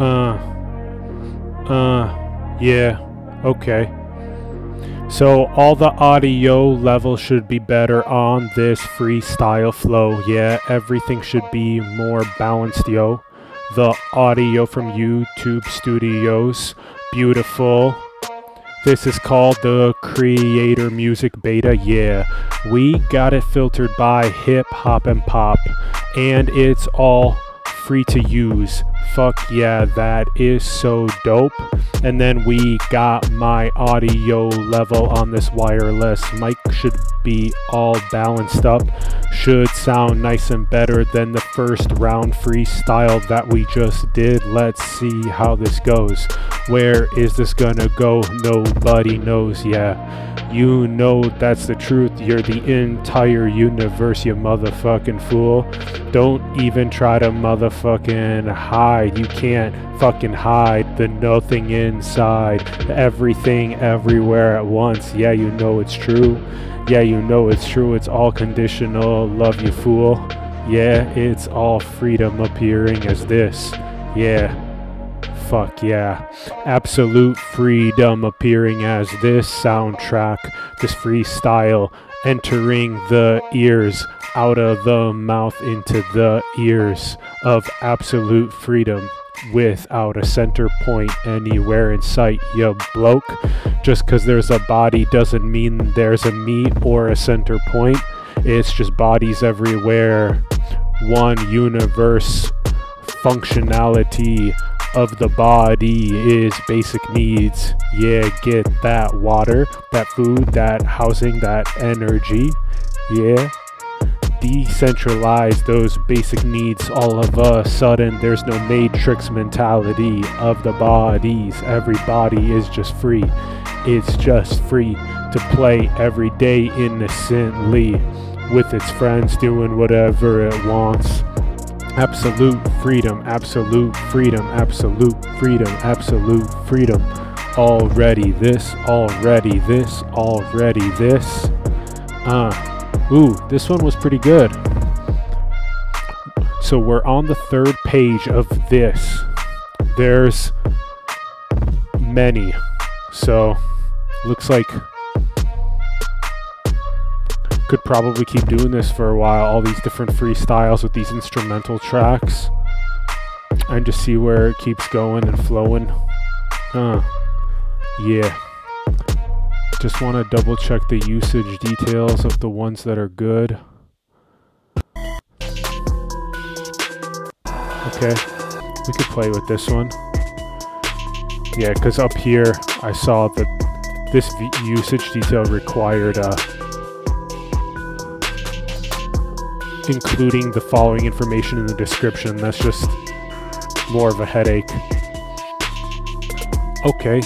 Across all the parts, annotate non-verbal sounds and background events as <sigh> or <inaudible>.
Uh. Uh. Yeah. Okay. So all the audio levels should be better on this freestyle flow. Yeah, everything should be more balanced, yo. The audio from YouTube Studios, beautiful. This is called the Creator Music Beta. Yeah, we got it filtered by Hip Hop and Pop, and it's all free to use. Fuck yeah, that is so dope. And then we got my audio level on this wireless mic should be all balanced up. Should sound nice and better than the first round freestyle that we just did. Let's see how this goes. Where is this gonna go? Nobody knows. Yeah, you know that's the truth. You're the entire universe, you motherfucking fool. Don't even try to motherfucking hide. You can't fucking hide the nothing inside. Everything everywhere at once. Yeah, you know it's true. Yeah, you know it's true. It's all conditional. Love you, fool. Yeah, it's all freedom appearing as this. Yeah. Fuck yeah. Absolute freedom appearing as this soundtrack, this freestyle entering the ears, out of the mouth into the ears of absolute freedom without a center point anywhere in sight, you bloke. Just because there's a body doesn't mean there's a me or a center point. It's just bodies everywhere. One universe functionality of the body is basic needs. Yeah, get that water, that food, that housing, that energy. Yeah. Decentralize those basic needs all of a sudden. There's no matrix mentality of the bodies. Everybody is just free. It's just free to play every day innocently with its friends doing whatever it wants. Absolute freedom, absolute freedom, absolute freedom, absolute freedom. Already this, already this, already this. Uh, ooh, this one was pretty good. So we're on the third page of this. There's many. So looks like could probably keep doing this for a while, all these different freestyles with these instrumental tracks. And just see where it keeps going and flowing. Huh. Yeah. Just want to double check the usage details of the ones that are good. Okay. We could play with this one. Yeah, because up here I saw that this usage detail required. Uh, including the following information in the description. That's just more of a headache. Okay.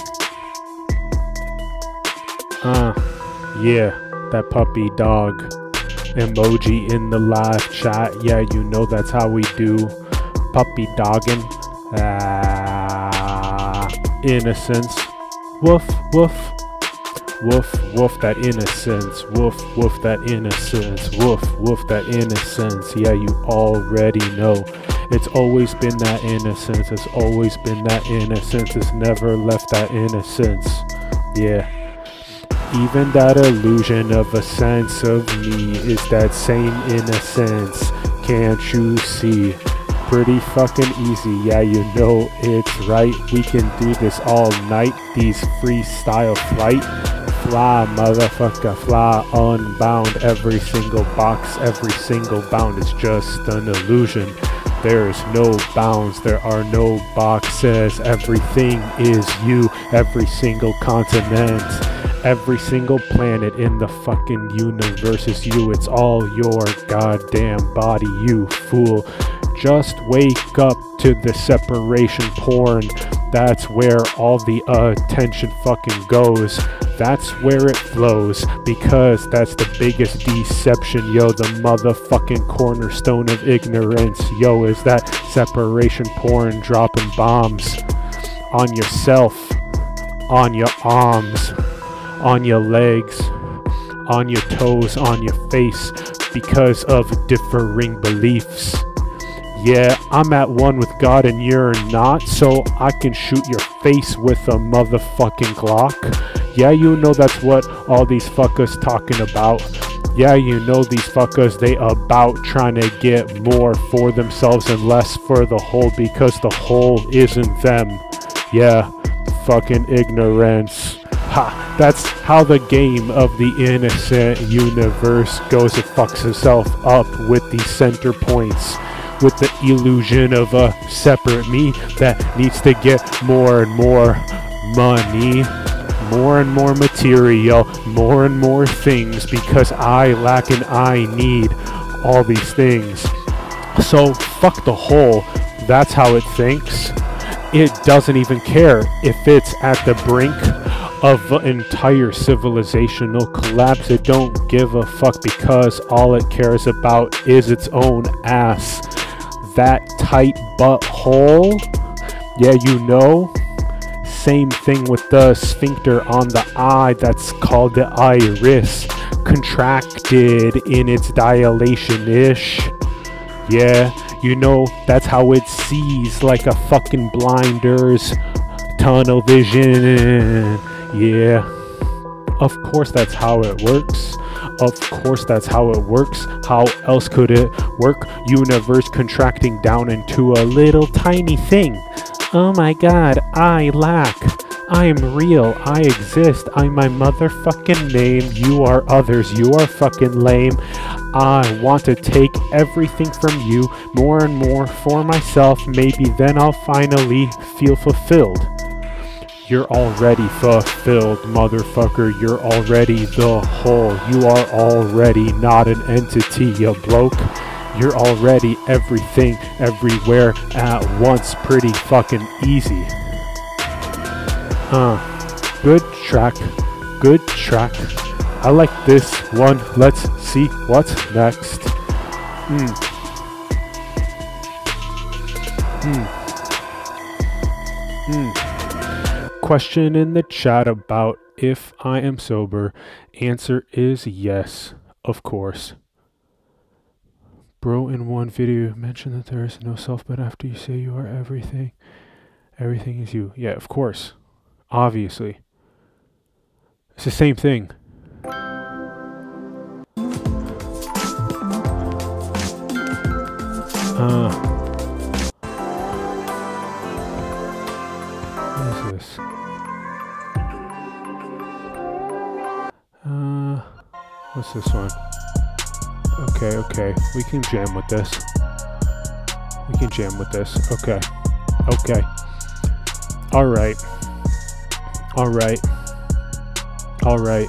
Uh, yeah, that puppy dog emoji in the live chat. Yeah, you know that's how we do puppy dogging. Ah, innocence. Woof, woof. Woof, woof that innocence. Woof, woof that innocence. Woof, woof that innocence. Yeah, you already know. It's always been that innocence. It's always been that innocence. It's never left that innocence. Yeah. Even that illusion of a sense of me is that same innocence. Can't you see? Pretty fucking easy, yeah, you know it's right. We can do this all night. These freestyle flight fly, motherfucker, fly unbound. Every single box, every single bound is just an illusion. There is no bounds, there are no boxes. Everything is you, every single continent, every single planet in the fucking universe is you. It's all your goddamn body, you fool. Just wake up to the separation porn. That's where all the attention fucking goes. That's where it flows because that's the biggest deception, yo. The motherfucking cornerstone of ignorance, yo, is that separation porn dropping bombs on yourself, on your arms, on your legs, on your toes, on your face because of differing beliefs. Yeah, I'm at one with God and you're not, so I can shoot your face with a motherfucking Glock. Yeah, you know that's what all these fuckers talking about. Yeah, you know these fuckers, they about trying to get more for themselves and less for the whole because the whole isn't them. Yeah, fucking ignorance. Ha, that's how the game of the innocent universe goes. It fucks itself up with these center points. With the illusion of a separate me that needs to get more and more money, more and more material, more and more things because I lack and I need all these things. So fuck the whole. That's how it thinks. It doesn't even care if it's at the brink of entire civilizational collapse. It don't give a fuck because all it cares about is its own ass. That tight butthole, yeah, you know. Same thing with the sphincter on the eye that's called the iris, contracted in its dilation ish. Yeah, you know, that's how it sees like a fucking blinders, tunnel vision. Yeah. Of course, that's how it works. Of course, that's how it works. How else could it work? Universe contracting down into a little tiny thing. Oh my god, I lack. I am real. I exist. I'm my motherfucking name. You are others. You are fucking lame. I want to take everything from you more and more for myself. Maybe then I'll finally feel fulfilled. You're already fulfilled, motherfucker. You're already the whole. You are already not an entity, you bloke. You're already everything, everywhere at once. Pretty fucking easy. Uh, good track. Good track. I like this one. Let's see what's next. Hmm. Hmm. Hmm question in the chat about if I am sober. Answer is yes, of course. Bro, in one video, mentioned that there is no self, but after you say you are everything, everything is you. Yeah, of course. Obviously. It's the same thing. Uh, What's this one? Okay, okay. We can jam with this. We can jam with this. Okay. Okay. Alright. Alright. Alright.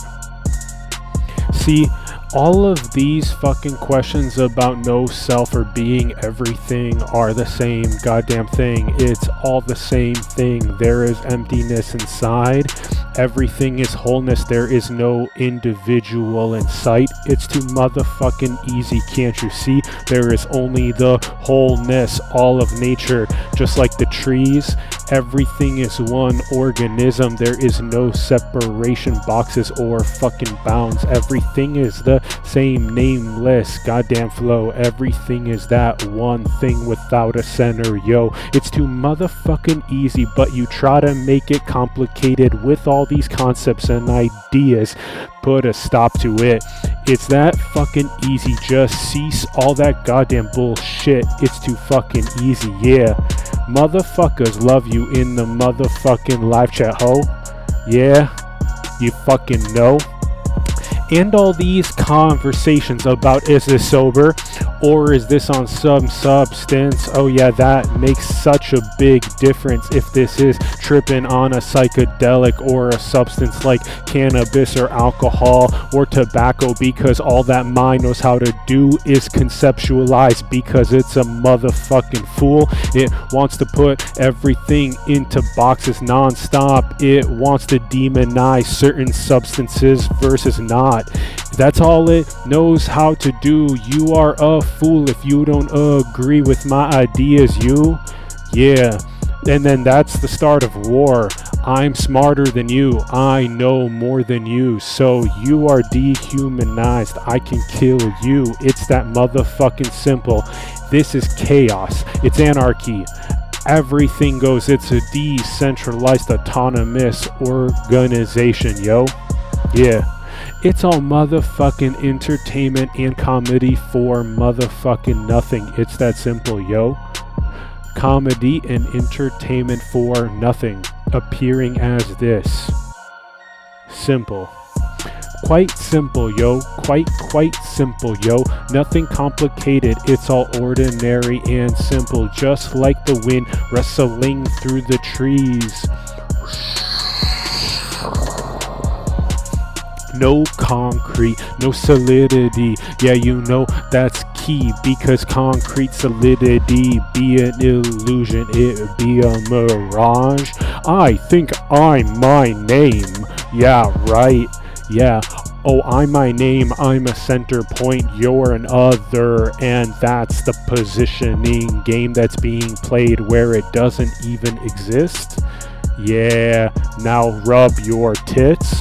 See, all of these fucking questions about no self or being everything are the same goddamn thing. It's all the same thing. There is emptiness inside. Everything is wholeness. There is no individual in sight. It's too motherfucking easy, can't you see? There is only the wholeness, all of nature, just like the trees. Everything is one organism. There is no separation boxes or fucking bounds. Everything is the same nameless goddamn flow. Everything is that one thing without a center, yo. It's too motherfucking easy, but you try to make it complicated with all these concepts and ideas. Put a stop to it. It's that fucking easy. Just cease all that goddamn bullshit. It's too fucking easy, yeah. Motherfuckers love you in the motherfucking live chat, ho. Yeah, you fucking know end all these conversations about is this sober or is this on some substance? Oh, yeah, that makes such a big difference if this is tripping on a psychedelic or a substance like cannabis or alcohol or tobacco because all that mind knows how to do is conceptualize because it's a motherfucking fool. It wants to put everything into boxes nonstop. It wants to demonize certain substances versus not. That's all it knows how to do. You are a fool if you don't agree with my ideas, you. Yeah. And then that's the start of war. I'm smarter than you. I know more than you. So you are dehumanized. I can kill you. It's that motherfucking simple. This is chaos. It's anarchy. Everything goes. It's a decentralized autonomous organization, yo. Yeah. It's all motherfucking entertainment and comedy for motherfucking nothing. It's that simple, yo. Comedy and entertainment for nothing. Appearing as this. Simple. Quite simple, yo. Quite, quite simple, yo. Nothing complicated. It's all ordinary and simple. Just like the wind rustling through the trees. No concrete, no solidity. Yeah, you know that's key because concrete solidity be an illusion, it be a mirage. I think I'm my name. Yeah, right. Yeah. Oh, I'm my name, I'm a center point, you're an other, and that's the positioning game that's being played where it doesn't even exist. Yeah, now rub your tits.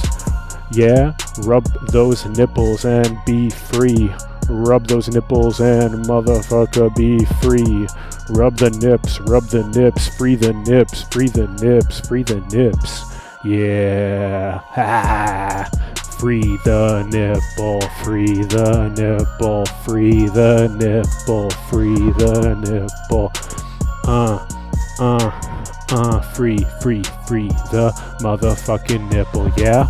Yeah, rub those nipples and be free. Rub those nipples and motherfucker be free. Rub the nips, rub the nips, free the nips, free the nips, free the nips. Yeah. Ha. <laughs> Free the nipple, free the nipple, free the nipple, free the nipple. Uh, uh, uh, free, free, free the motherfucking nipple, yeah?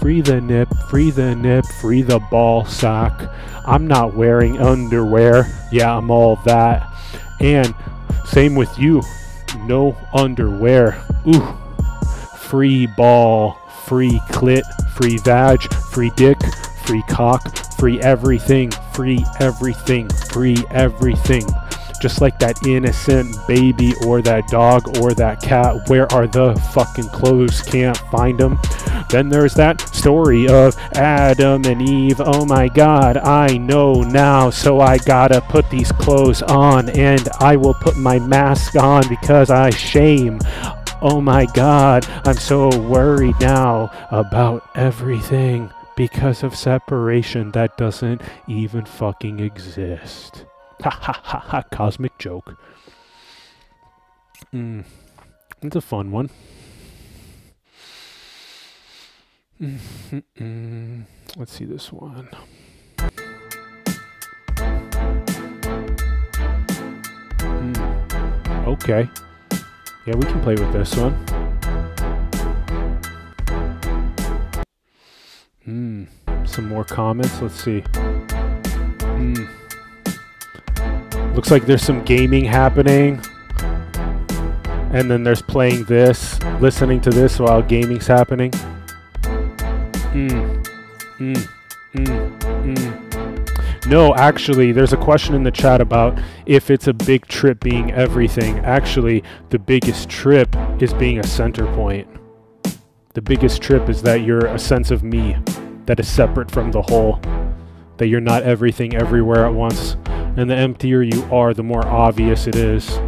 Free the nip, free the nip, free the ball sack. I'm not wearing underwear. Yeah, I'm all that. And same with you. No underwear. Ooh. Free ball, free clit, free vag, free dick, free cock, free everything, free everything, free everything just like that innocent baby or that dog or that cat. Where are the fucking clothes? Can't find them. Then there's that story of Adam and Eve. Oh my god, I know now, so I gotta put these clothes on and I will put my mask on because I shame. Oh my god, I'm so worried now about everything because of separation that doesn't even fucking exist. Ha ha ha ha, cosmic joke. Mm. It's a fun one. Mm -mm Let's see this one. Mm. Okay. Yeah, we can play with this one. Hmm. Some more comments. Let's see. Looks like there's some gaming happening. And then there's playing this, listening to this while gaming's happening. Mm. Mm. Mm. Mm. No, actually, there's a question in the chat about if it's a big trip being everything. Actually, the biggest trip is being a center point. The biggest trip is that you're a sense of me that is separate from the whole. That you're not everything everywhere at once. And the emptier you are, the more obvious it is. The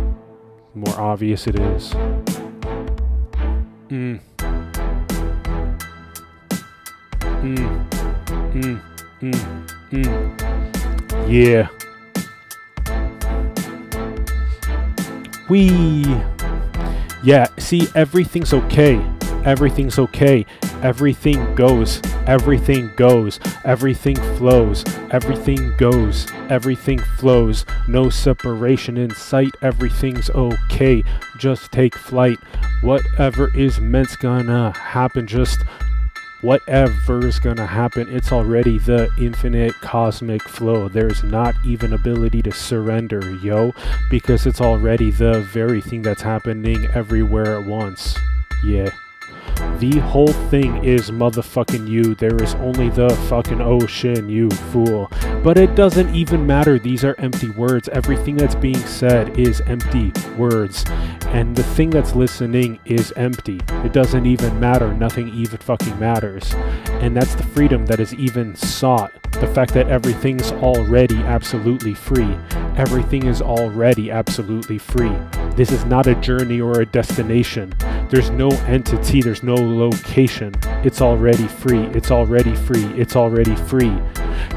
more obvious it is. Mm. Mm. Mm. Mm. Mm. Yeah. We. Yeah, see, everything's okay. Everything's okay. Everything goes. Everything goes. Everything flows. Everything goes. Everything flows. No separation in sight. Everything's okay. Just take flight. Whatever is meant's gonna happen. Just whatever's gonna happen, it's already the infinite cosmic flow. There's not even ability to surrender, yo, because it's already the very thing that's happening everywhere at once. Yeah. The whole thing is motherfucking you. There is only the fucking ocean, you fool. But it doesn't even matter. These are empty words. Everything that's being said is empty words. And the thing that's listening is empty. It doesn't even matter. Nothing even fucking matters. And that's the freedom that is even sought. The fact that everything's already absolutely free. Everything is already absolutely free. This is not a journey or a destination. There's no entity, there's no location. It's already free, it's already free, it's already free.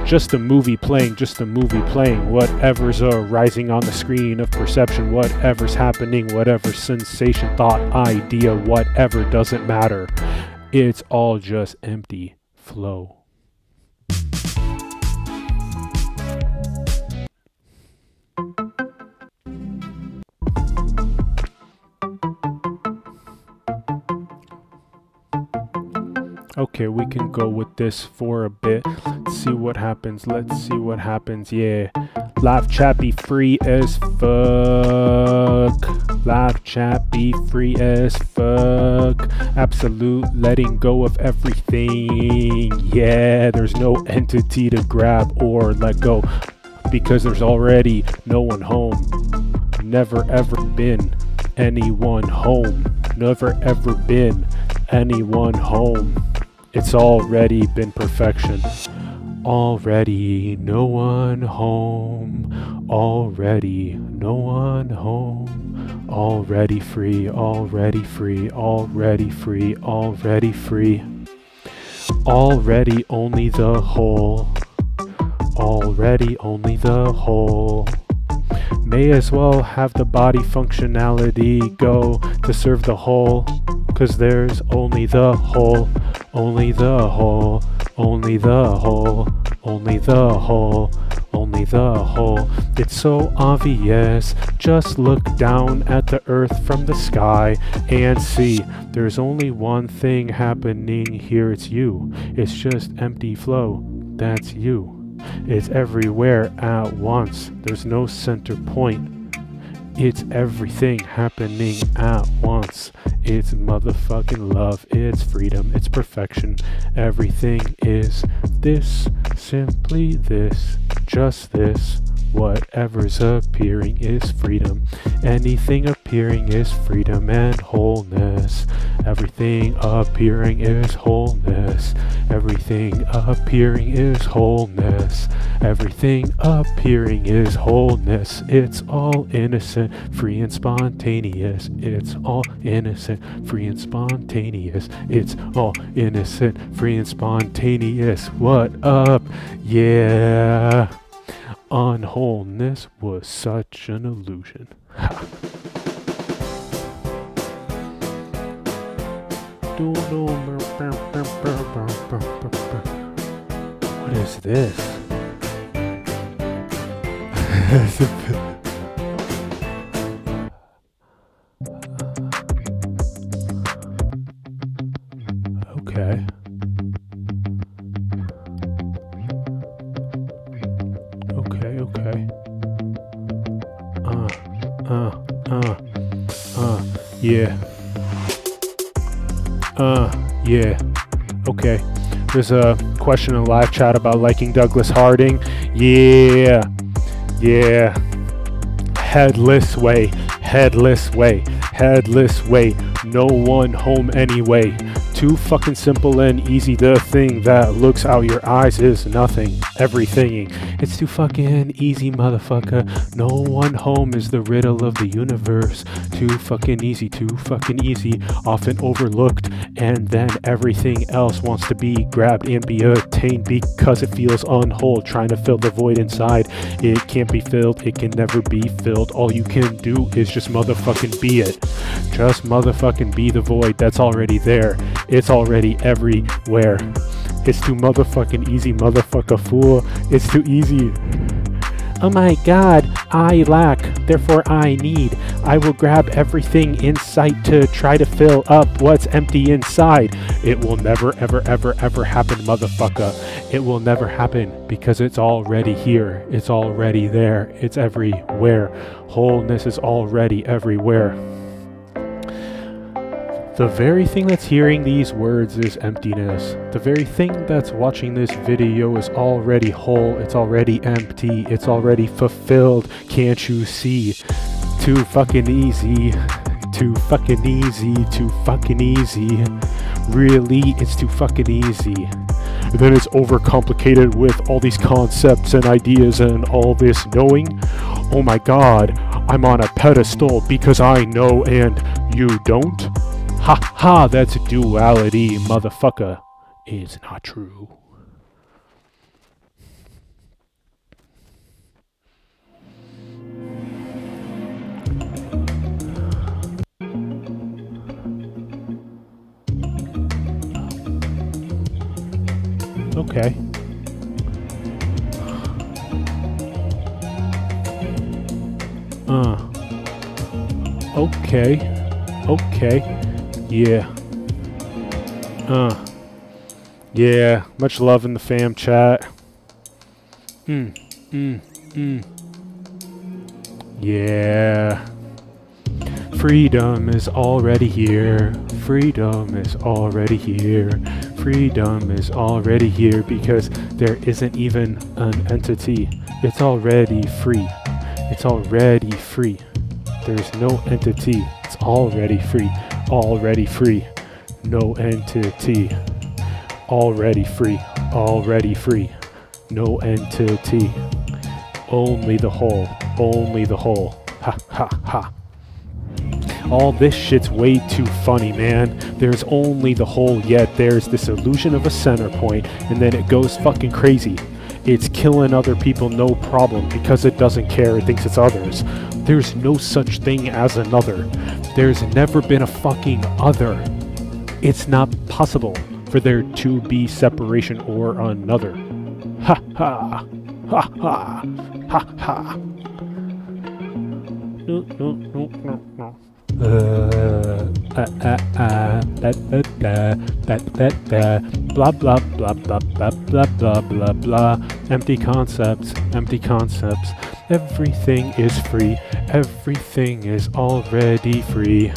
Just a movie playing, just a movie playing. Whatever's arising on the screen of perception, whatever's happening, whatever sensation, thought, idea, whatever doesn't matter. It's all just empty flow. Okay, we can go with this for a bit. Let's see what happens. Let's see what happens. Yeah. Live chat be free as fuck. Live chat be free as fuck. Absolute letting go of everything. Yeah, there's no entity to grab or let go because there's already no one home. Never ever been anyone home. Never ever been anyone home. It's already been perfection. Already no one home. Already no one home. Already free, already free, already free, already free. Already only the whole. Already only the whole. May as well have the body functionality go to serve the whole. Cause there's only the whole, only the whole, only the whole, only the whole, only the whole. It's so obvious. Just look down at the earth from the sky and see there's only one thing happening here. It's you. It's just empty flow. That's you. It's everywhere at once. There's no center point. It's everything happening at once. It's motherfucking love. It's freedom. It's perfection. Everything is this, simply this, just this. Whatever's appearing is freedom. Anything appearing is freedom and wholeness. Everything appearing is wholeness. Everything appearing is wholeness. Everything appearing is wholeness. It's all innocent, free and spontaneous. It's all innocent, free and spontaneous. It's all innocent, free and spontaneous. What up? Yeah. Unwholeness was such an illusion. What is this? <laughs> There's a question in live chat about liking Douglas Harding. Yeah. Yeah. Headless way. Headless way. Headless way. No one home anyway. Too fucking simple and easy. The thing that looks out your eyes is nothing. Everything. It's too fucking easy, motherfucker. No one home is the riddle of the universe. Too fucking easy, too fucking easy. Often overlooked. And then everything else wants to be grabbed and be attained because it feels unwhole. Trying to fill the void inside. It can't be filled. It can never be filled. All you can do is just motherfucking be it. Just motherfucking be the void that's already there. It's already everywhere. It's too motherfucking easy, motherfucker fool. It's too easy. Oh my god, I lack, therefore I need. I will grab everything in sight to try to fill up what's empty inside. It will never, ever, ever, ever happen, motherfucker. It will never happen because it's already here. It's already there. It's everywhere. Wholeness is already everywhere. The very thing that's hearing these words is emptiness. The very thing that's watching this video is already whole, it's already empty, it's already fulfilled. Can't you see? Too fucking easy. Too fucking easy. Too fucking easy. Really, it's too fucking easy. And then it's overcomplicated with all these concepts and ideas and all this knowing. Oh my god, I'm on a pedestal because I know and you don't? Ha ha, that's duality, motherfucker. Is not true. Okay. Uh. Okay. Okay. Yeah. Uh. Yeah. Much love in the fam chat. Hmm. Hmm. Hmm. Yeah. Freedom is already here. Freedom is already here. Freedom is already here because there isn't even an entity. It's already free. It's already free. There's no entity. It's already free. Already free. No entity. Already free. Already free. No entity. Only the whole. Only the whole. Ha ha ha. All this shit's way too funny, man. There's only the whole, yet there's this illusion of a center point, and then it goes fucking crazy. It's killing other people no problem because it doesn't care, it thinks it's others. There's no such thing as another. There's never been a fucking other. It's not possible for there to be separation or another. Ha ha! Ha ha! Ha ha! No, no, no, no, no. Uh, uh, uh, uh, blah, blah, blah, blah, blah, blah, blah, blah, blah. Empty concepts, empty concepts. Everything is free. Everything is already free.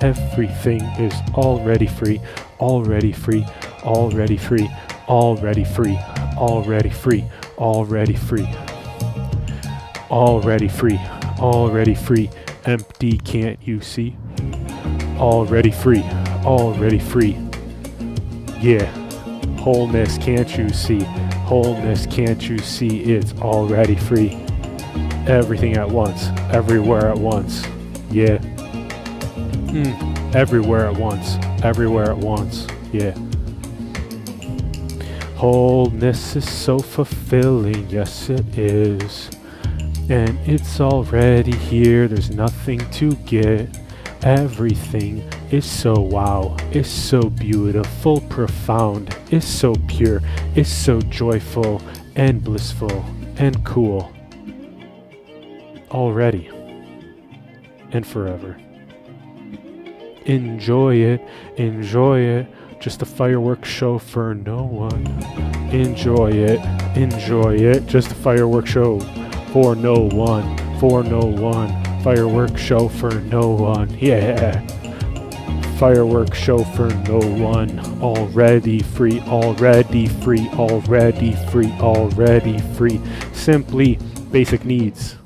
Everything is already free. Already free. Already free. Already free. Already free. Already free. Already free. Already free. Empty, can't you see? Already free. Already free. Yeah. Wholeness, can't you see? Wholeness, can't you see? It's already free. Everything at once. Everywhere at once. Yeah. Mm. Everywhere at once. Everywhere at once. Yeah. Wholeness is so fulfilling. Yes, it is. And it's already here, there's nothing to get. Everything is so wow, it's so beautiful, profound, it's so pure, it's so joyful and blissful and cool. Already and forever. Enjoy it, enjoy it. Just a fireworks show for no one. Enjoy it, enjoy it. Just a fireworks show for no oh one, for no oh one. Fireworks show for no one, yeah. Fireworks show for no one. Already free, already free, already free, already free. Simply basic needs.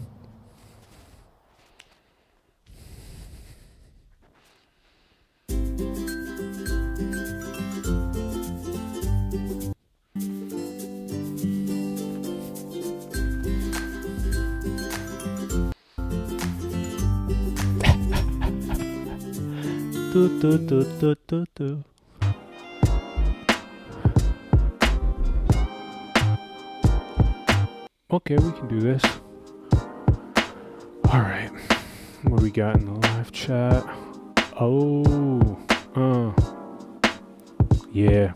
Do do do do do. Okay, we can do this. Alright. What we got in the live chat? Oh. Uh. Yeah.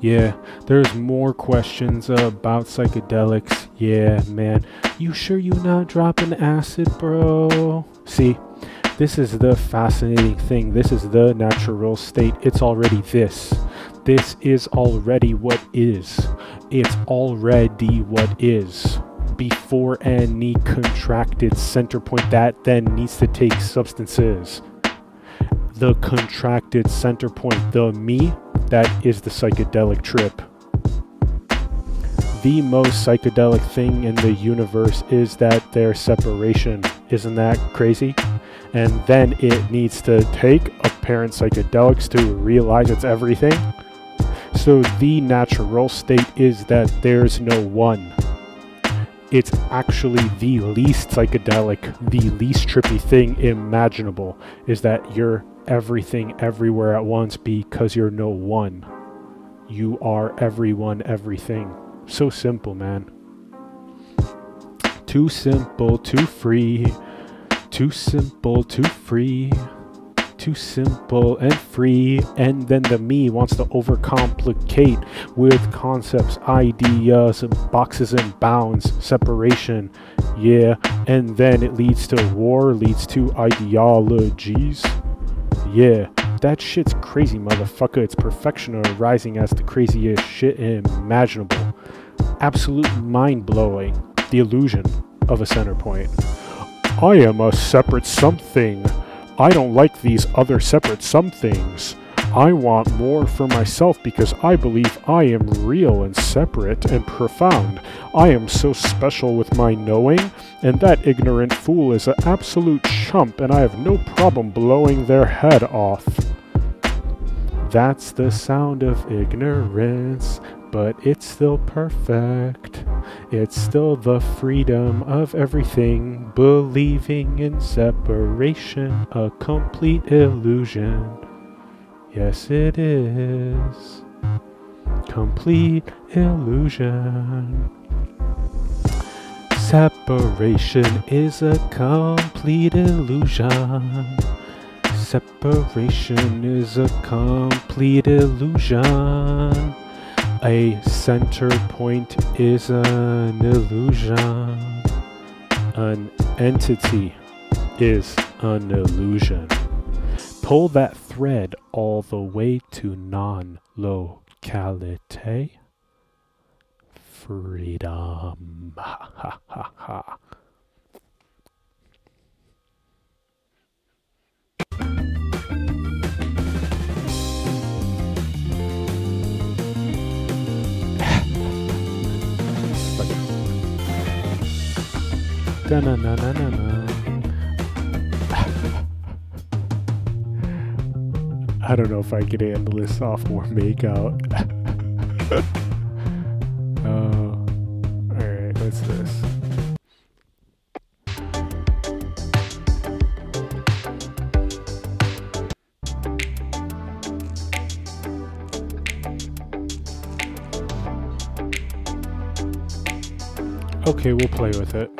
Yeah. There's more questions about psychedelics. Yeah, man. You sure you not dropping acid, bro? See? This is the fascinating thing. This is the natural state. It's already this. This is already what is. It's already what is. Before any contracted center point that then needs to take substances. The contracted center point, the me, that is the psychedelic trip the most psychedelic thing in the universe is that their separation. Isn't that crazy? And then it needs to take apparent psychedelics to realize it's everything. So the natural state is that there's no one. it's actually the least psychedelic, the least trippy thing imaginable is that you're everything everywhere at once because you're no one. You are everyone, everything. So simple, man. Too simple, too free. Too simple, too free too simple and free, and then the me wants to overcomplicate with concepts, ideas, boxes and bounds, separation. Yeah, and then it leads to war, leads to ideologies. Yeah, that shit's crazy, motherfucker. It's perfection arising as the craziest shit imaginable. Absolute mind blowing. The illusion of a center point. I am a separate something. I don't like these other separate somethings. I want more for myself because I believe I am real and separate and profound. I am so special with my knowing, and that ignorant fool is an absolute chump, and I have no problem blowing their head off. That's the sound of ignorance but it's still perfect. It's still the freedom of everything, believing in separation, a complete illusion. Yes, it is. Complete illusion. Separation is a complete illusion. Separation is a complete illusion. A center point is an illusion. An entity is an illusion. Pull that thread all the way to non locality. Freedom. Ha ha ha ha. <laughs> I don't know if I could handle this sophomore makeout. <laughs> uh, alright, what's this? Okay, we'll play with it.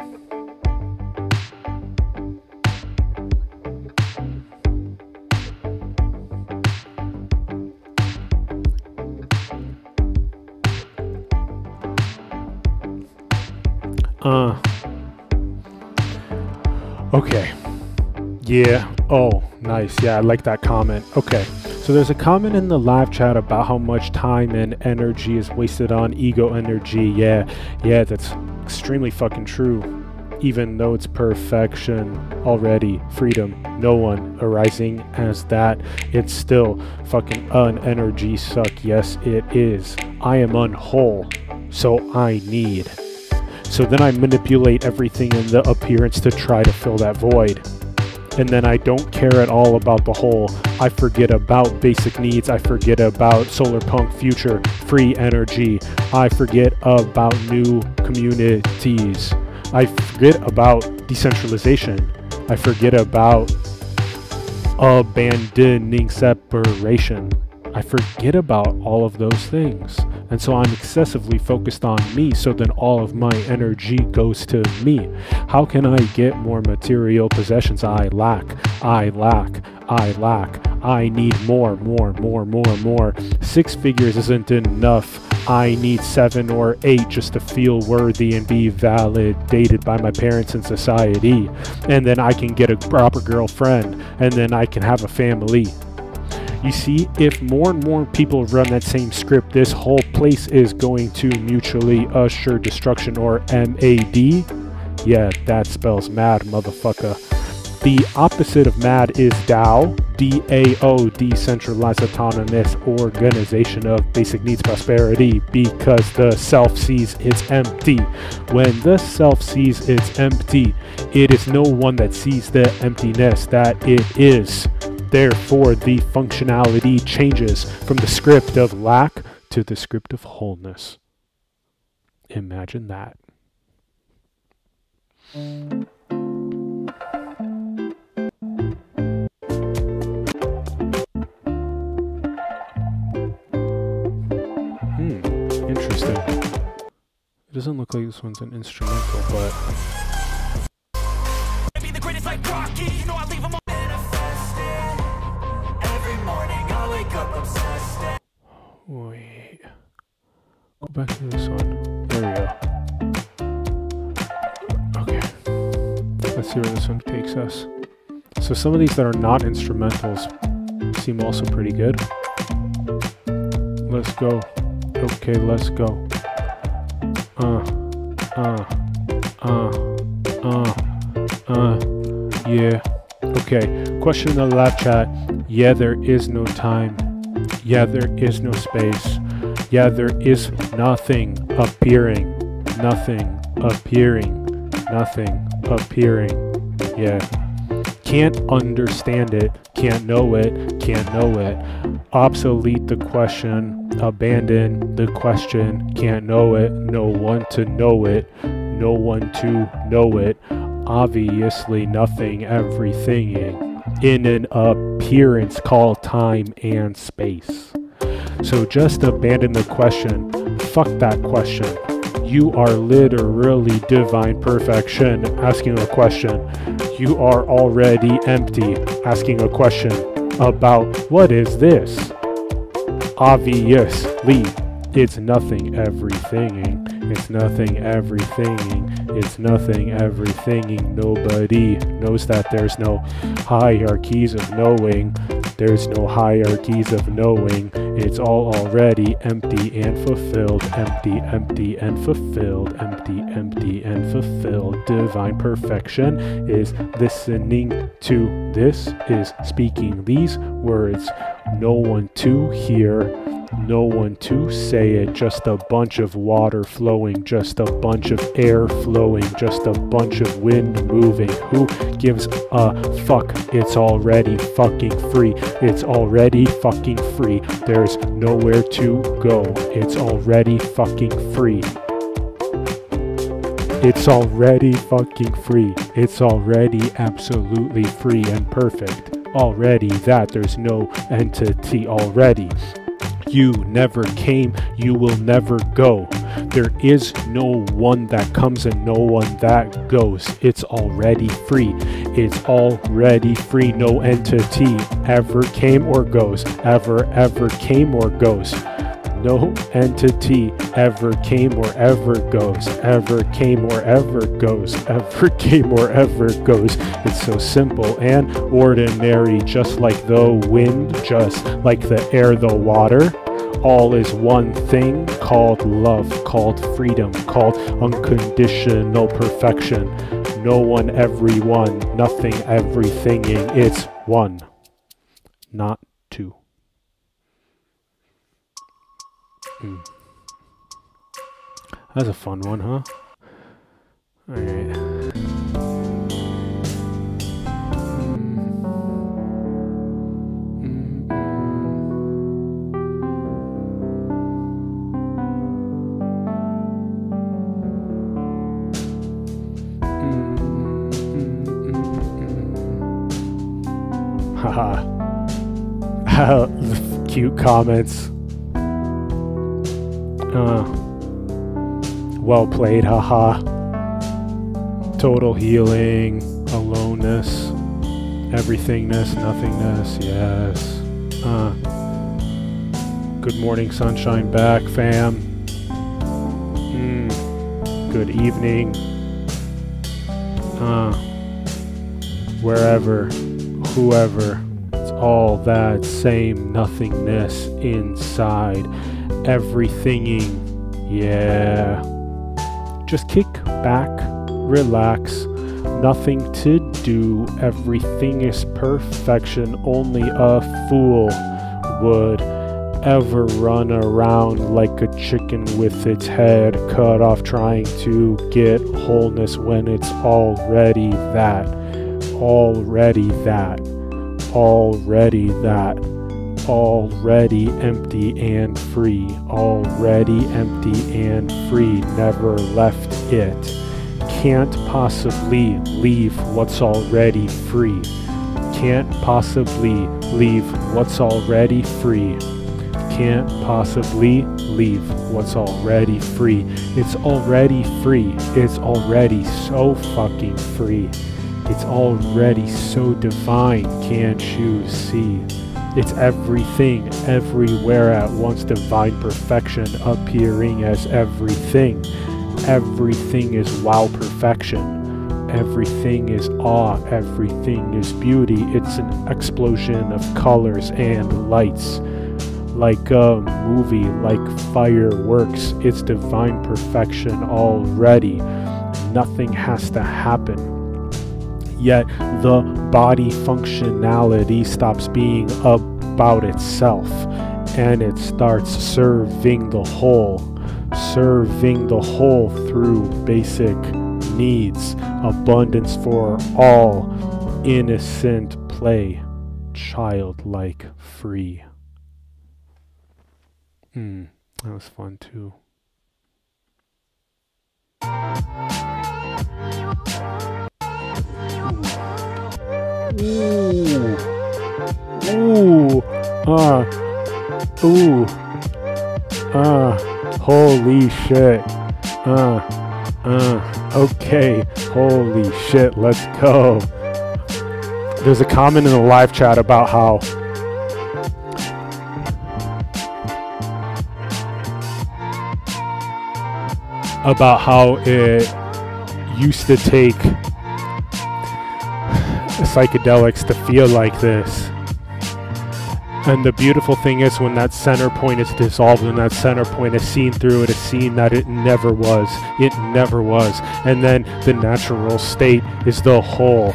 Yeah. Oh, nice. Yeah, I like that comment. Okay. So there's a comment in the live chat about how much time and energy is wasted on ego energy. Yeah. Yeah, that's extremely fucking true. Even though it's perfection already, freedom, no one arising as that, it's still fucking an energy suck. Yes, it is. I am unwhole, so I need. So then I manipulate everything in the appearance to try to fill that void. And then I don't care at all about the whole. I forget about basic needs. I forget about solar punk future, free energy. I forget about new communities. I forget about decentralization. I forget about abandoning separation. I forget about all of those things. And so I'm excessively focused on me, so then all of my energy goes to me. How can I get more material possessions? I lack, I lack, I lack. I need more, more, more, more, more. Six figures isn't enough. I need seven or eight just to feel worthy and be validated by my parents and society. And then I can get a proper girlfriend, and then I can have a family. You see, if more and more people run that same script, this whole place is going to mutually assure destruction or MAD. Yeah, that spells mad, motherfucker. The opposite of MAD is DAO, DAO, Decentralized Autonomous Organization of Basic Needs Prosperity, because the self sees it's empty. When the self sees it's empty, it is no one that sees the emptiness that it is. Therefore, the functionality changes from the script of lack to the script of wholeness. Imagine that. Hmm, interesting. It doesn't look like this one's an instrumental, but wait. Go back to this one. There we go. Okay. Let's see where this one takes us. So some of these that are not instrumentals seem also pretty good. Let's go. Okay, let's go. Uh, uh, uh, uh, uh, yeah. Okay, question in the live chat. Yeah, there is no time. Yeah, there is no space. Yeah, there is nothing appearing. Nothing appearing. Nothing appearing. Yeah. Can't understand it. Can't know it. Can't know it. Obsolete the question. Abandon the question. Can't know it. No one to know it. No one to know it. Obviously, nothing, everything in an appearance called time and space. So just abandon the question. Fuck that question. You are literally divine perfection asking a question. You are already empty asking a question about what is this? Obviously, it's nothing everythinging. It's nothing everythinging. It's nothing everythinging. Nobody knows that there's no hierarchies of knowing. There's no hierarchies of knowing. It's all already empty and fulfilled. Empty, empty and fulfilled. Empty, empty and fulfilled. Divine perfection is listening to this, is speaking these words. No one to hear no one to say it, just a bunch of water flowing, just a bunch of air flowing, just a bunch of wind moving. Who gives a fuck? It's already fucking free. It's already fucking free. There's nowhere to go. It's already fucking free. It's already fucking free. It's already absolutely free and perfect. Already that there's no entity already. You never came, you will never go. There is no one that comes and no one that goes. It's already free. It's already free. No entity ever came or goes. Ever, ever came or goes. No entity ever came or ever goes. Ever came or ever goes. Ever <laughs> came or ever goes. It's so simple and ordinary, just like the wind, just like the air, the water. All is one thing called love, called freedom, called unconditional perfection. No one, everyone, nothing, everythinging. It's one, not Hmm. That's a fun one, huh? Alright. Haha. Cute comments. Uh, well played, haha. Total healing, aloneness, everythingness, nothingness, yes. Uh, good morning, sunshine back, fam. Mm, good evening. Uh, wherever, whoever, it's all that same nothingness inside everythinging. Yeah. Just kick back, relax, nothing to do. Everything is perfection. Only a fool would ever run around like a chicken with its head cut off trying to get wholeness when it's already that. Already that. Already that already empty and free, already empty and free, never left it. can't possibly leave what's already free. Can't possibly leave what's already free. Can't possibly leave what's already free. It's already free. It's already so fucking free. It's already so divine. Can't you see? It's everything, everywhere at once, divine perfection, appearing as everything. Everything is wow perfection. Everything is awe, everything is beauty. It's an explosion of colors and lights. Like a movie, like fireworks, it's divine perfection already. Nothing has to happen. Yet the body functionality stops being about itself and it starts serving the whole. Serving the whole through basic needs, abundance for all, innocent play, childlike free. Hmm, that was fun too. Ooh. Ooh. Ah. Ooh. Ah. Holy shit. Ah. Uh, okay, holy shit, let's go. There's a comment in the live chat about how about how it used to take psychedelics to feel like this. And the beautiful thing is when that center point is dissolved and that center point is seen through, it is seen that it never was. It never was. And then the natural state is the whole.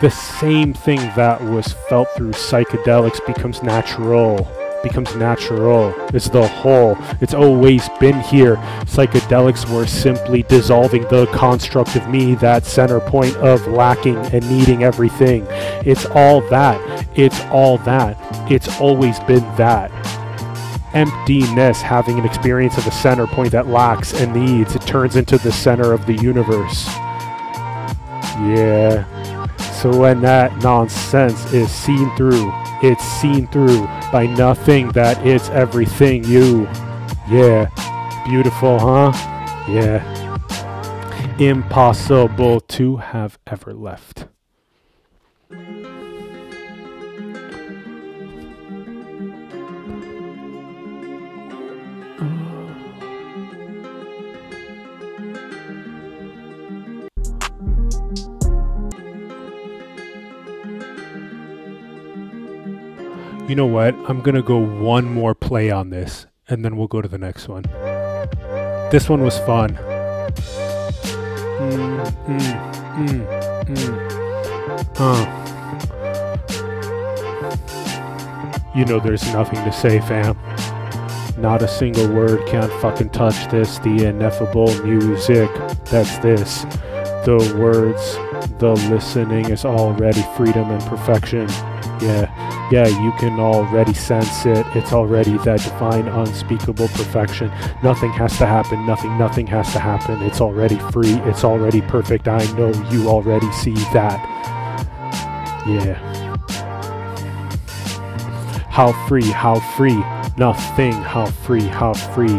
The same thing that was felt through psychedelics becomes natural. Becomes natural. It's the whole. It's always been here. Psychedelics were simply dissolving the construct of me, that center point of lacking and needing everything. It's all that. It's all that. It's always been that. Emptiness, having an experience of a center point that lacks and needs, it turns into the center of the universe. Yeah. So when that nonsense is seen through, it's seen through by nothing that it's everything you. Yeah. Beautiful, huh? Yeah. Impossible to have ever left. You know what? I'm gonna go one more play on this, and then we'll go to the next one. This one was fun. Mm, mm, mm, mm. You know there's nothing to say, fam. Not a single word can't fucking touch this. The ineffable music. That's this. The words, the listening is already freedom and perfection. Yeah, yeah, you can already sense it. It's already that divine, unspeakable perfection. Nothing has to happen. Nothing, nothing has to happen. It's already free. It's already perfect. I know you already see that. Yeah. How free, how free. Nothing, how free, how free.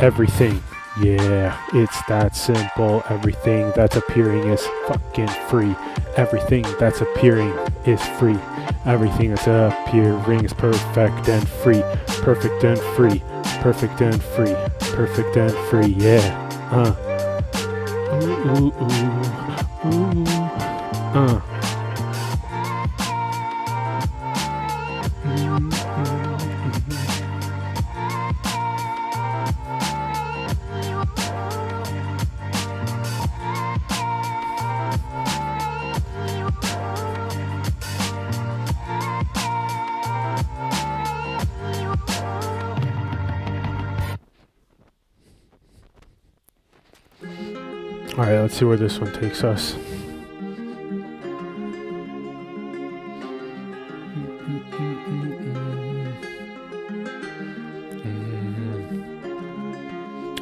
Everything. Yeah, it's that simple. Everything that's appearing is fucking free. Everything that's appearing is free. Everything that's appearing is perfect and free. Perfect and free. Perfect and free. Perfect and free. Yeah. Uh. Ooh, ooh, ooh. Ooh. Uh. See where this one takes us.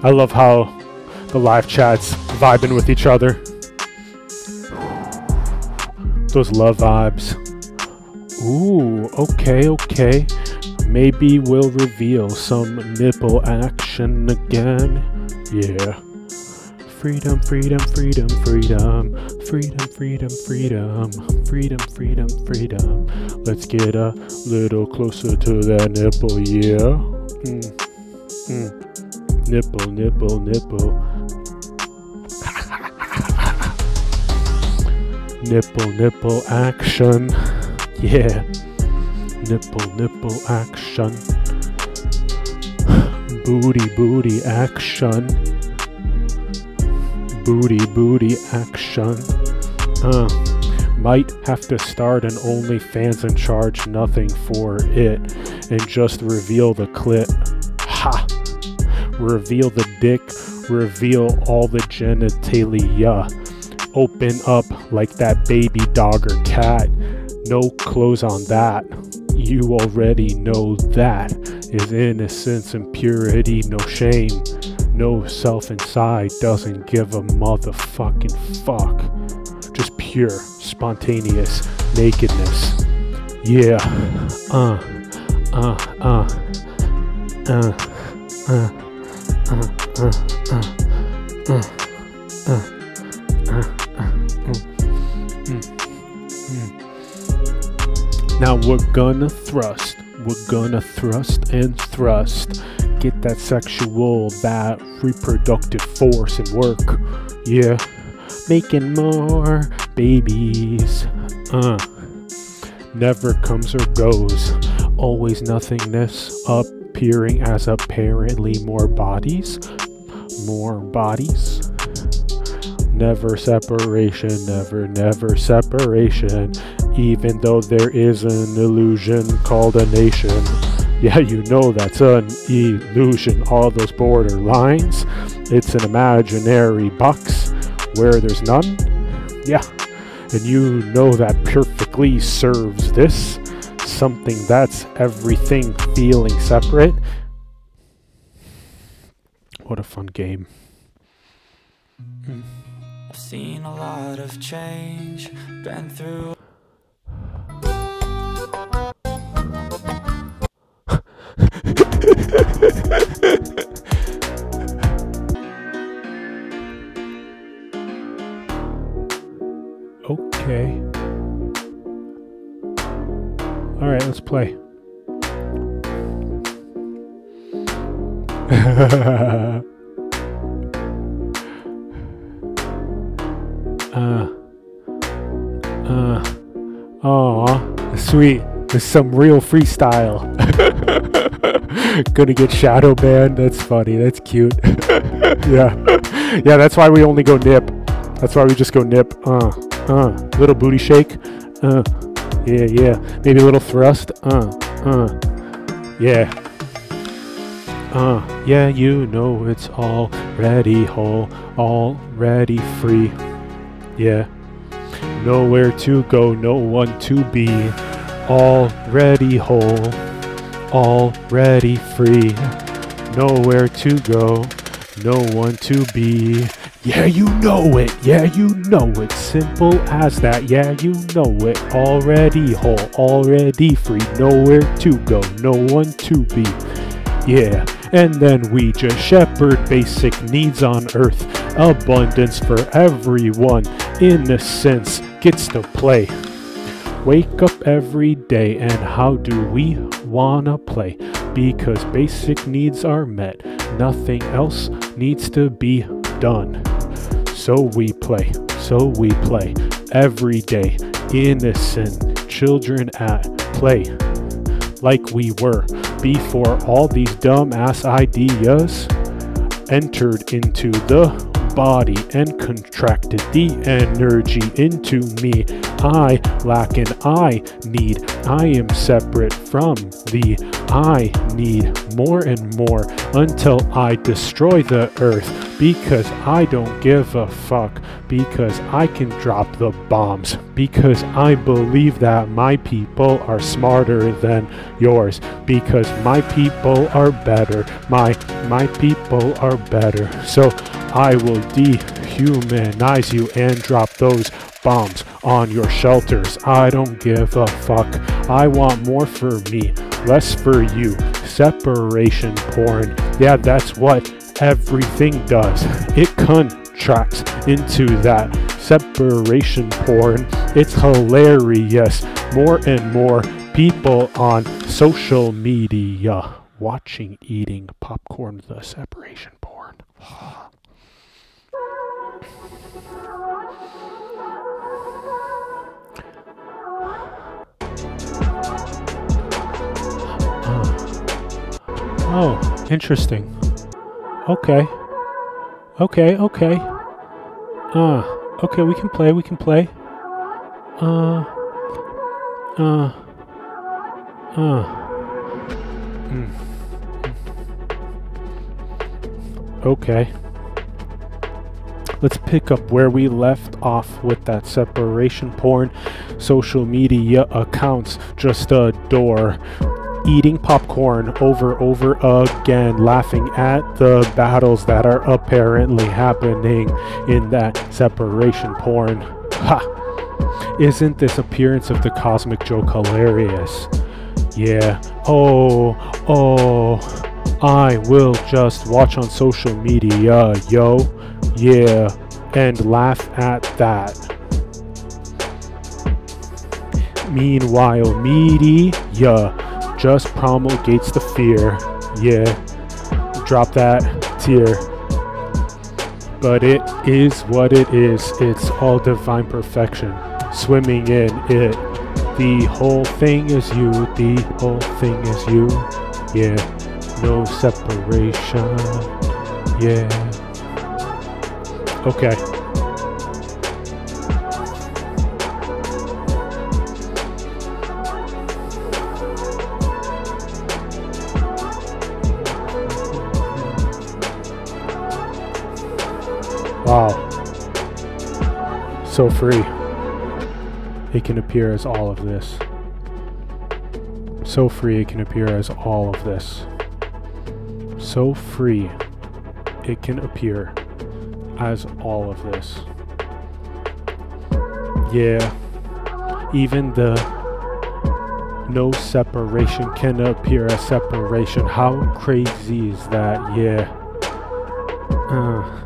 I love how the live chats vibing with each other. Those love vibes. Ooh, okay, okay. Maybe we'll reveal some nipple action again. Yeah. Freedom, freedom, freedom, freedom. Freedom, freedom, freedom. Freedom, freedom, freedom. Let's get a little closer to that nipple, yeah. Mm. Mm. Nipple, nipple, nipple. <laughs> nipple, nipple action. Yeah. Nipple, nipple action. <sighs> Booty, booty action. Booty, booty action. Uh. Might have to start an OnlyFans and charge nothing for it and just reveal the clip. Ha! Reveal the dick, reveal all the genitalia. Open up like that baby dog or cat. No clothes on that. You already know that is innocence and purity, no shame. No self inside doesn't give a motherfucking fuck. Just pure, spontaneous nakedness. Yeah. Uh. Uh. Uh. Uh. Uh. Uh. Uh. Uh. Uh. Uh. Uh. Uh. Mm. Mm. Mm. Now we're gonna thrust. We're gonna thrust and thrust. Get that sexual, that reproductive force and work. Yeah. Making more babies. Uh. Never comes or goes. Always nothingness appearing as apparently more bodies. More bodies. Never separation, never, never separation. Even though there is an illusion called a nation. Yeah, you know that's an illusion. All those border lines. It's an imaginary box where there's none. Yeah, and you know that perfectly serves this. Something that's everything feeling separate. What a fun game. I've seen a lot of change, been through <laughs> Okay. Alright, let's play. <laughs> uh. Uh. Aw. Sweet. There's some real freestyle. <laughs> Gonna get shadow banned. That's funny. That's cute. <laughs> yeah. Yeah, that's why we only go nip. That's why we just go nip. Uh. Uh. Little booty shake. Uh. Yeah, yeah. Maybe a little thrust. Uh. Uh. Yeah. Uh. Yeah, you know it's already whole. Already free. Yeah. Nowhere to go, no one to be. Already whole, already free. Nowhere to go, no one to be. Yeah, you know it, yeah, you know it. Simple as that, yeah, you know it. Already whole, already free. Nowhere to go, no one to be. Yeah, and then we just shepherd basic needs on earth. Abundance for everyone. Innocence gets to play. Wake up every day, and how do we wanna play? Because basic needs are met, nothing else needs to be done. So we play, so we play every day. Innocent children at play, like we were before all these dumbass ideas entered into the body and contracted the energy into me. I lack and I need. I am separate from the I need more and more until I destroy the earth because I don't give a fuck because I can drop the bombs because I believe that my people are smarter than yours because my people are better my my people are better so I will dehumanize you and drop those bombs on your shelters. I don't give a fuck. I want more for me, less for you. Separation porn. Yeah, that's what everything does. It contracts into that separation porn. It's hilarious. More and more people on social media watching eating popcorn the separation porn. <sighs> <sighs> Oh, interesting. Okay. Okay, okay. Uh, okay, we can play, we can play. Uh, uh, uh. Mm. Okay. Let's pick up where we left off with that separation porn. Social media accounts just adore eating popcorn over over again, laughing at the battles that are apparently happening in that separation porn. Ha! Isn't this appearance of the cosmic joke hilarious? Yeah. Oh, oh. I will just watch on social media, yo. Yeah. And laugh at that. Meanwhile, media just promulgates the fear. Yeah, drop that tear. But it is what it is. It's all divine perfection. Swimming in it. The whole thing is you. The whole thing is you. Yeah, no separation. Yeah. Okay. So free. It can appear as all of this. So free it can appear as all of this. So free it can appear as all of this. Yeah. Even the no separation can appear as separation. How crazy is that? Yeah. Uh.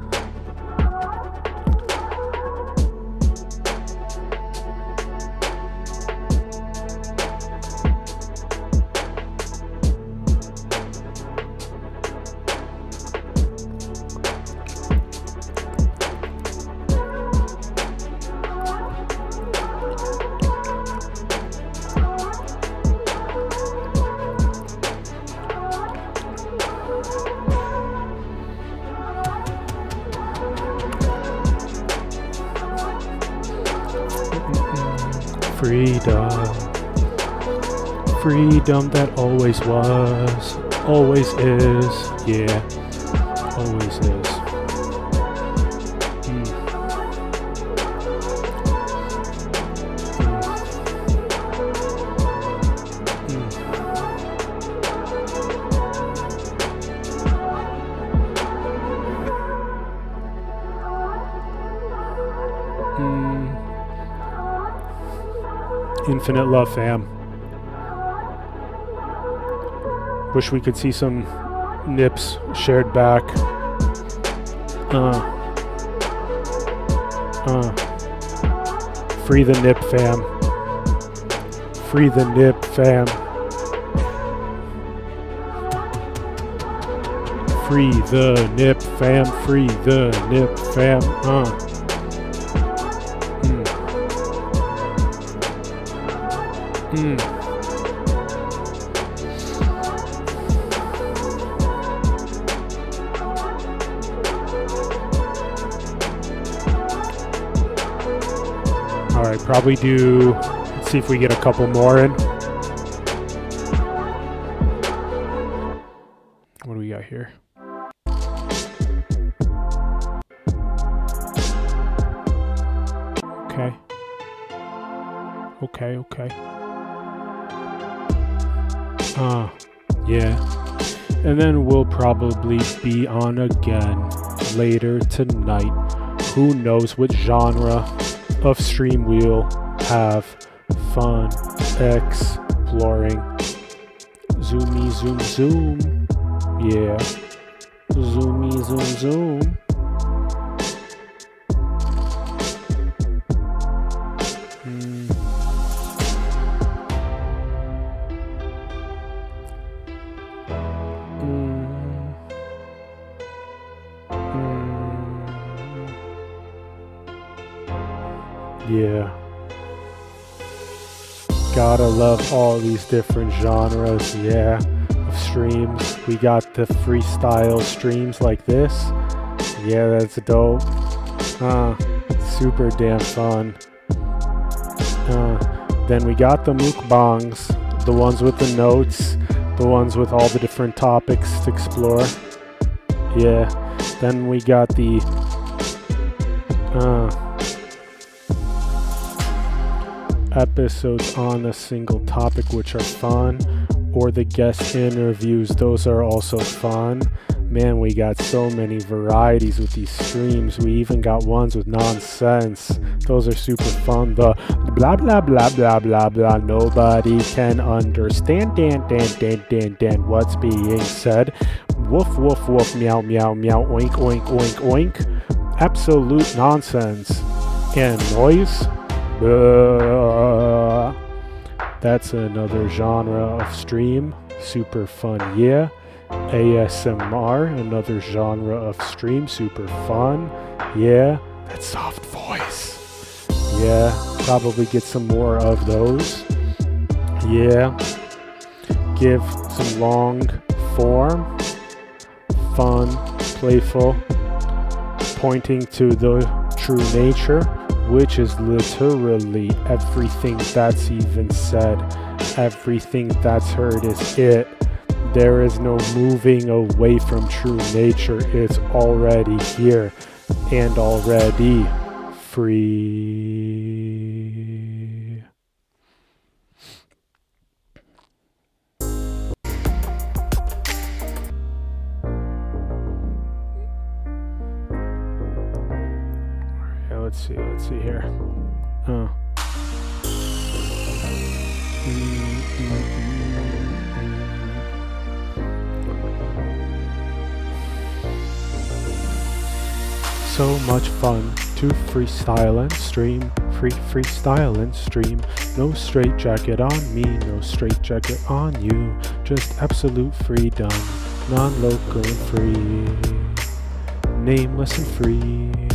Freedom. Freedom that always was, always is, yeah, always is. Love, fam. Wish we could see some nips shared back. Uh. Uh. Free the nip, fam. Free the nip, fam. Free the nip, fam. Free the nip, fam. Uh. Mm. All right, probably do. Let's see if we get a couple more in. What do we got here? Okay. Okay, okay. Uh, yeah. And then we'll probably be on again later tonight. who knows what genre of stream we'll have fun exploring. Zoomy zoom zoom. Yeah. Zoomy zoom zoom. Love all these different genres, yeah, of streams. We got the freestyle streams like this. Yeah, that's dope. Uh, super damn fun. Uh, then we got the mukbangs, the ones with the notes, the ones with all the different topics to explore. Yeah. Then we got the uh, episodes on a single topic, which are fun, or the guest interviews. Those are also fun. Man, we got so many varieties with these streams. We even got ones with nonsense. Those are super fun. The blah blah blah blah blah blah. Nobody can understand. Dan dan dan dan dan. What's being said? Woof woof woof. Meow meow meow. Oink oink oink oink. Absolute nonsense and noise. Uh, that's another genre of stream. Super fun, yeah. ASMR, another genre of stream. Super fun, yeah. That soft voice. Yeah, probably get some more of those. Yeah. Give some long form, fun, playful, pointing to the true nature which is literally everything that's even said. Everything that's heard is it. There is no moving away from true nature. It's already here and already free. Let's see, let's see here. Mm. So much fun to freestyle and stream. Free freestyle and stream. No straight jacket on me, no straight jacket on you. Just absolute freedom. Non local and free. Nameless and free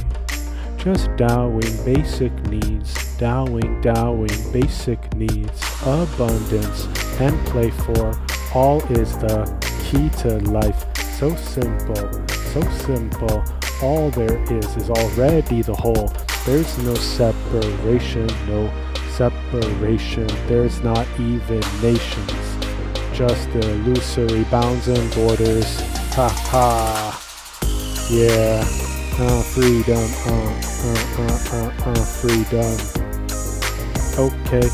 just dowing basic needs, dowing, dowing basic needs, abundance and play for all is the key to life. So simple, so simple. All there is is already the whole. There's no separation, no separation. There's not even nations, just illusory bounds and borders. Ha ha. Yeah. Uh, freedom, uh, uh, uh, uh, freedom. Okay.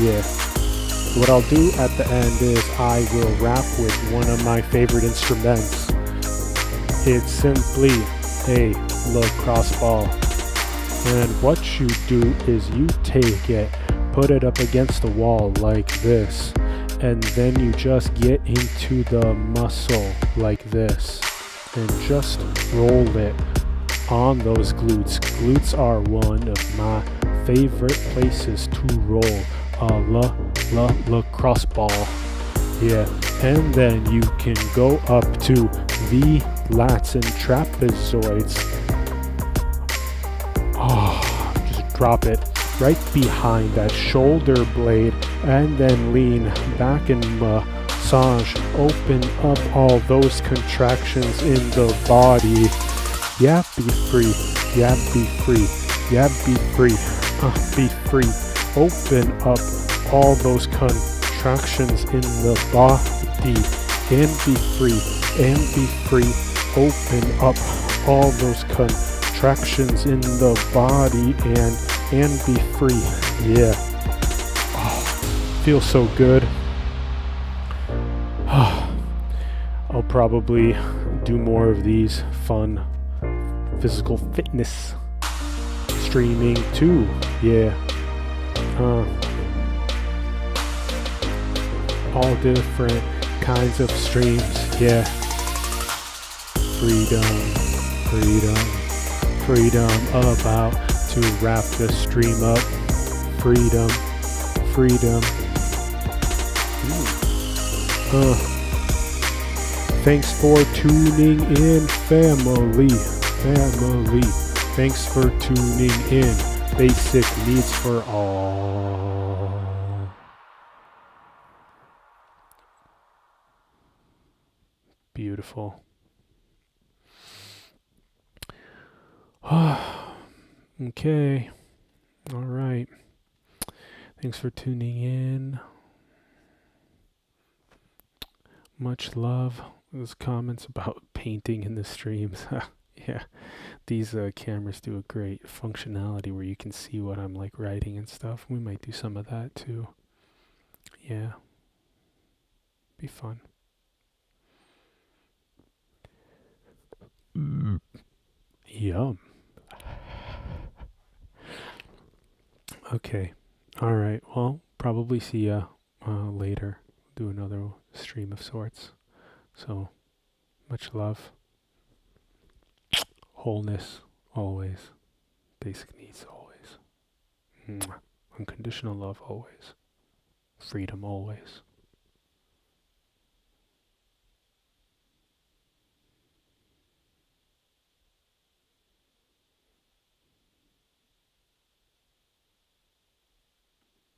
Yeah. What I'll do at the end is I will rap with one of my favorite instruments. It's simply a lacrosse ball. And what you do is you take it, put it up against the wall like this, and then you just get into the muscle like this and just roll it on those glutes. Glutes are one of my favorite places to roll a la la lacrosse ball. Yeah, and then you can go up to the lats and trapezoids. Oh, just drop it right behind that shoulder blade and then lean back and massage open up all those contractions in the body. Yeah be free. Yeah be free. Yeah be free. Uh, be free. Open up all those contractions in the body. And be free. And be free. Open up all those contractions in the body and and be free. Yeah. Oh, feels so good probably do more of these fun physical fitness streaming too. Yeah. Uh, all different kinds of streams. Yeah. Freedom, freedom, freedom about to wrap the stream up. Freedom, freedom. Uh, thanks for tuning in, family, family. Thanks for tuning in. Basic needs for all. Beautiful. <sighs> okay. All right. Thanks for tuning in. Much love. Those comments about <laughs> painting in the streams. <laughs> yeah, these uh, cameras do a great functionality where you can see what I'm like writing and stuff. We might do some of that too. Yeah, be fun. Yum. Okay. All right. Well, probably see ya uh, later. Do another stream of sorts. So, much love. Wholeness, always. Basic needs, always. Mwah. Unconditional love, always. Freedom, always.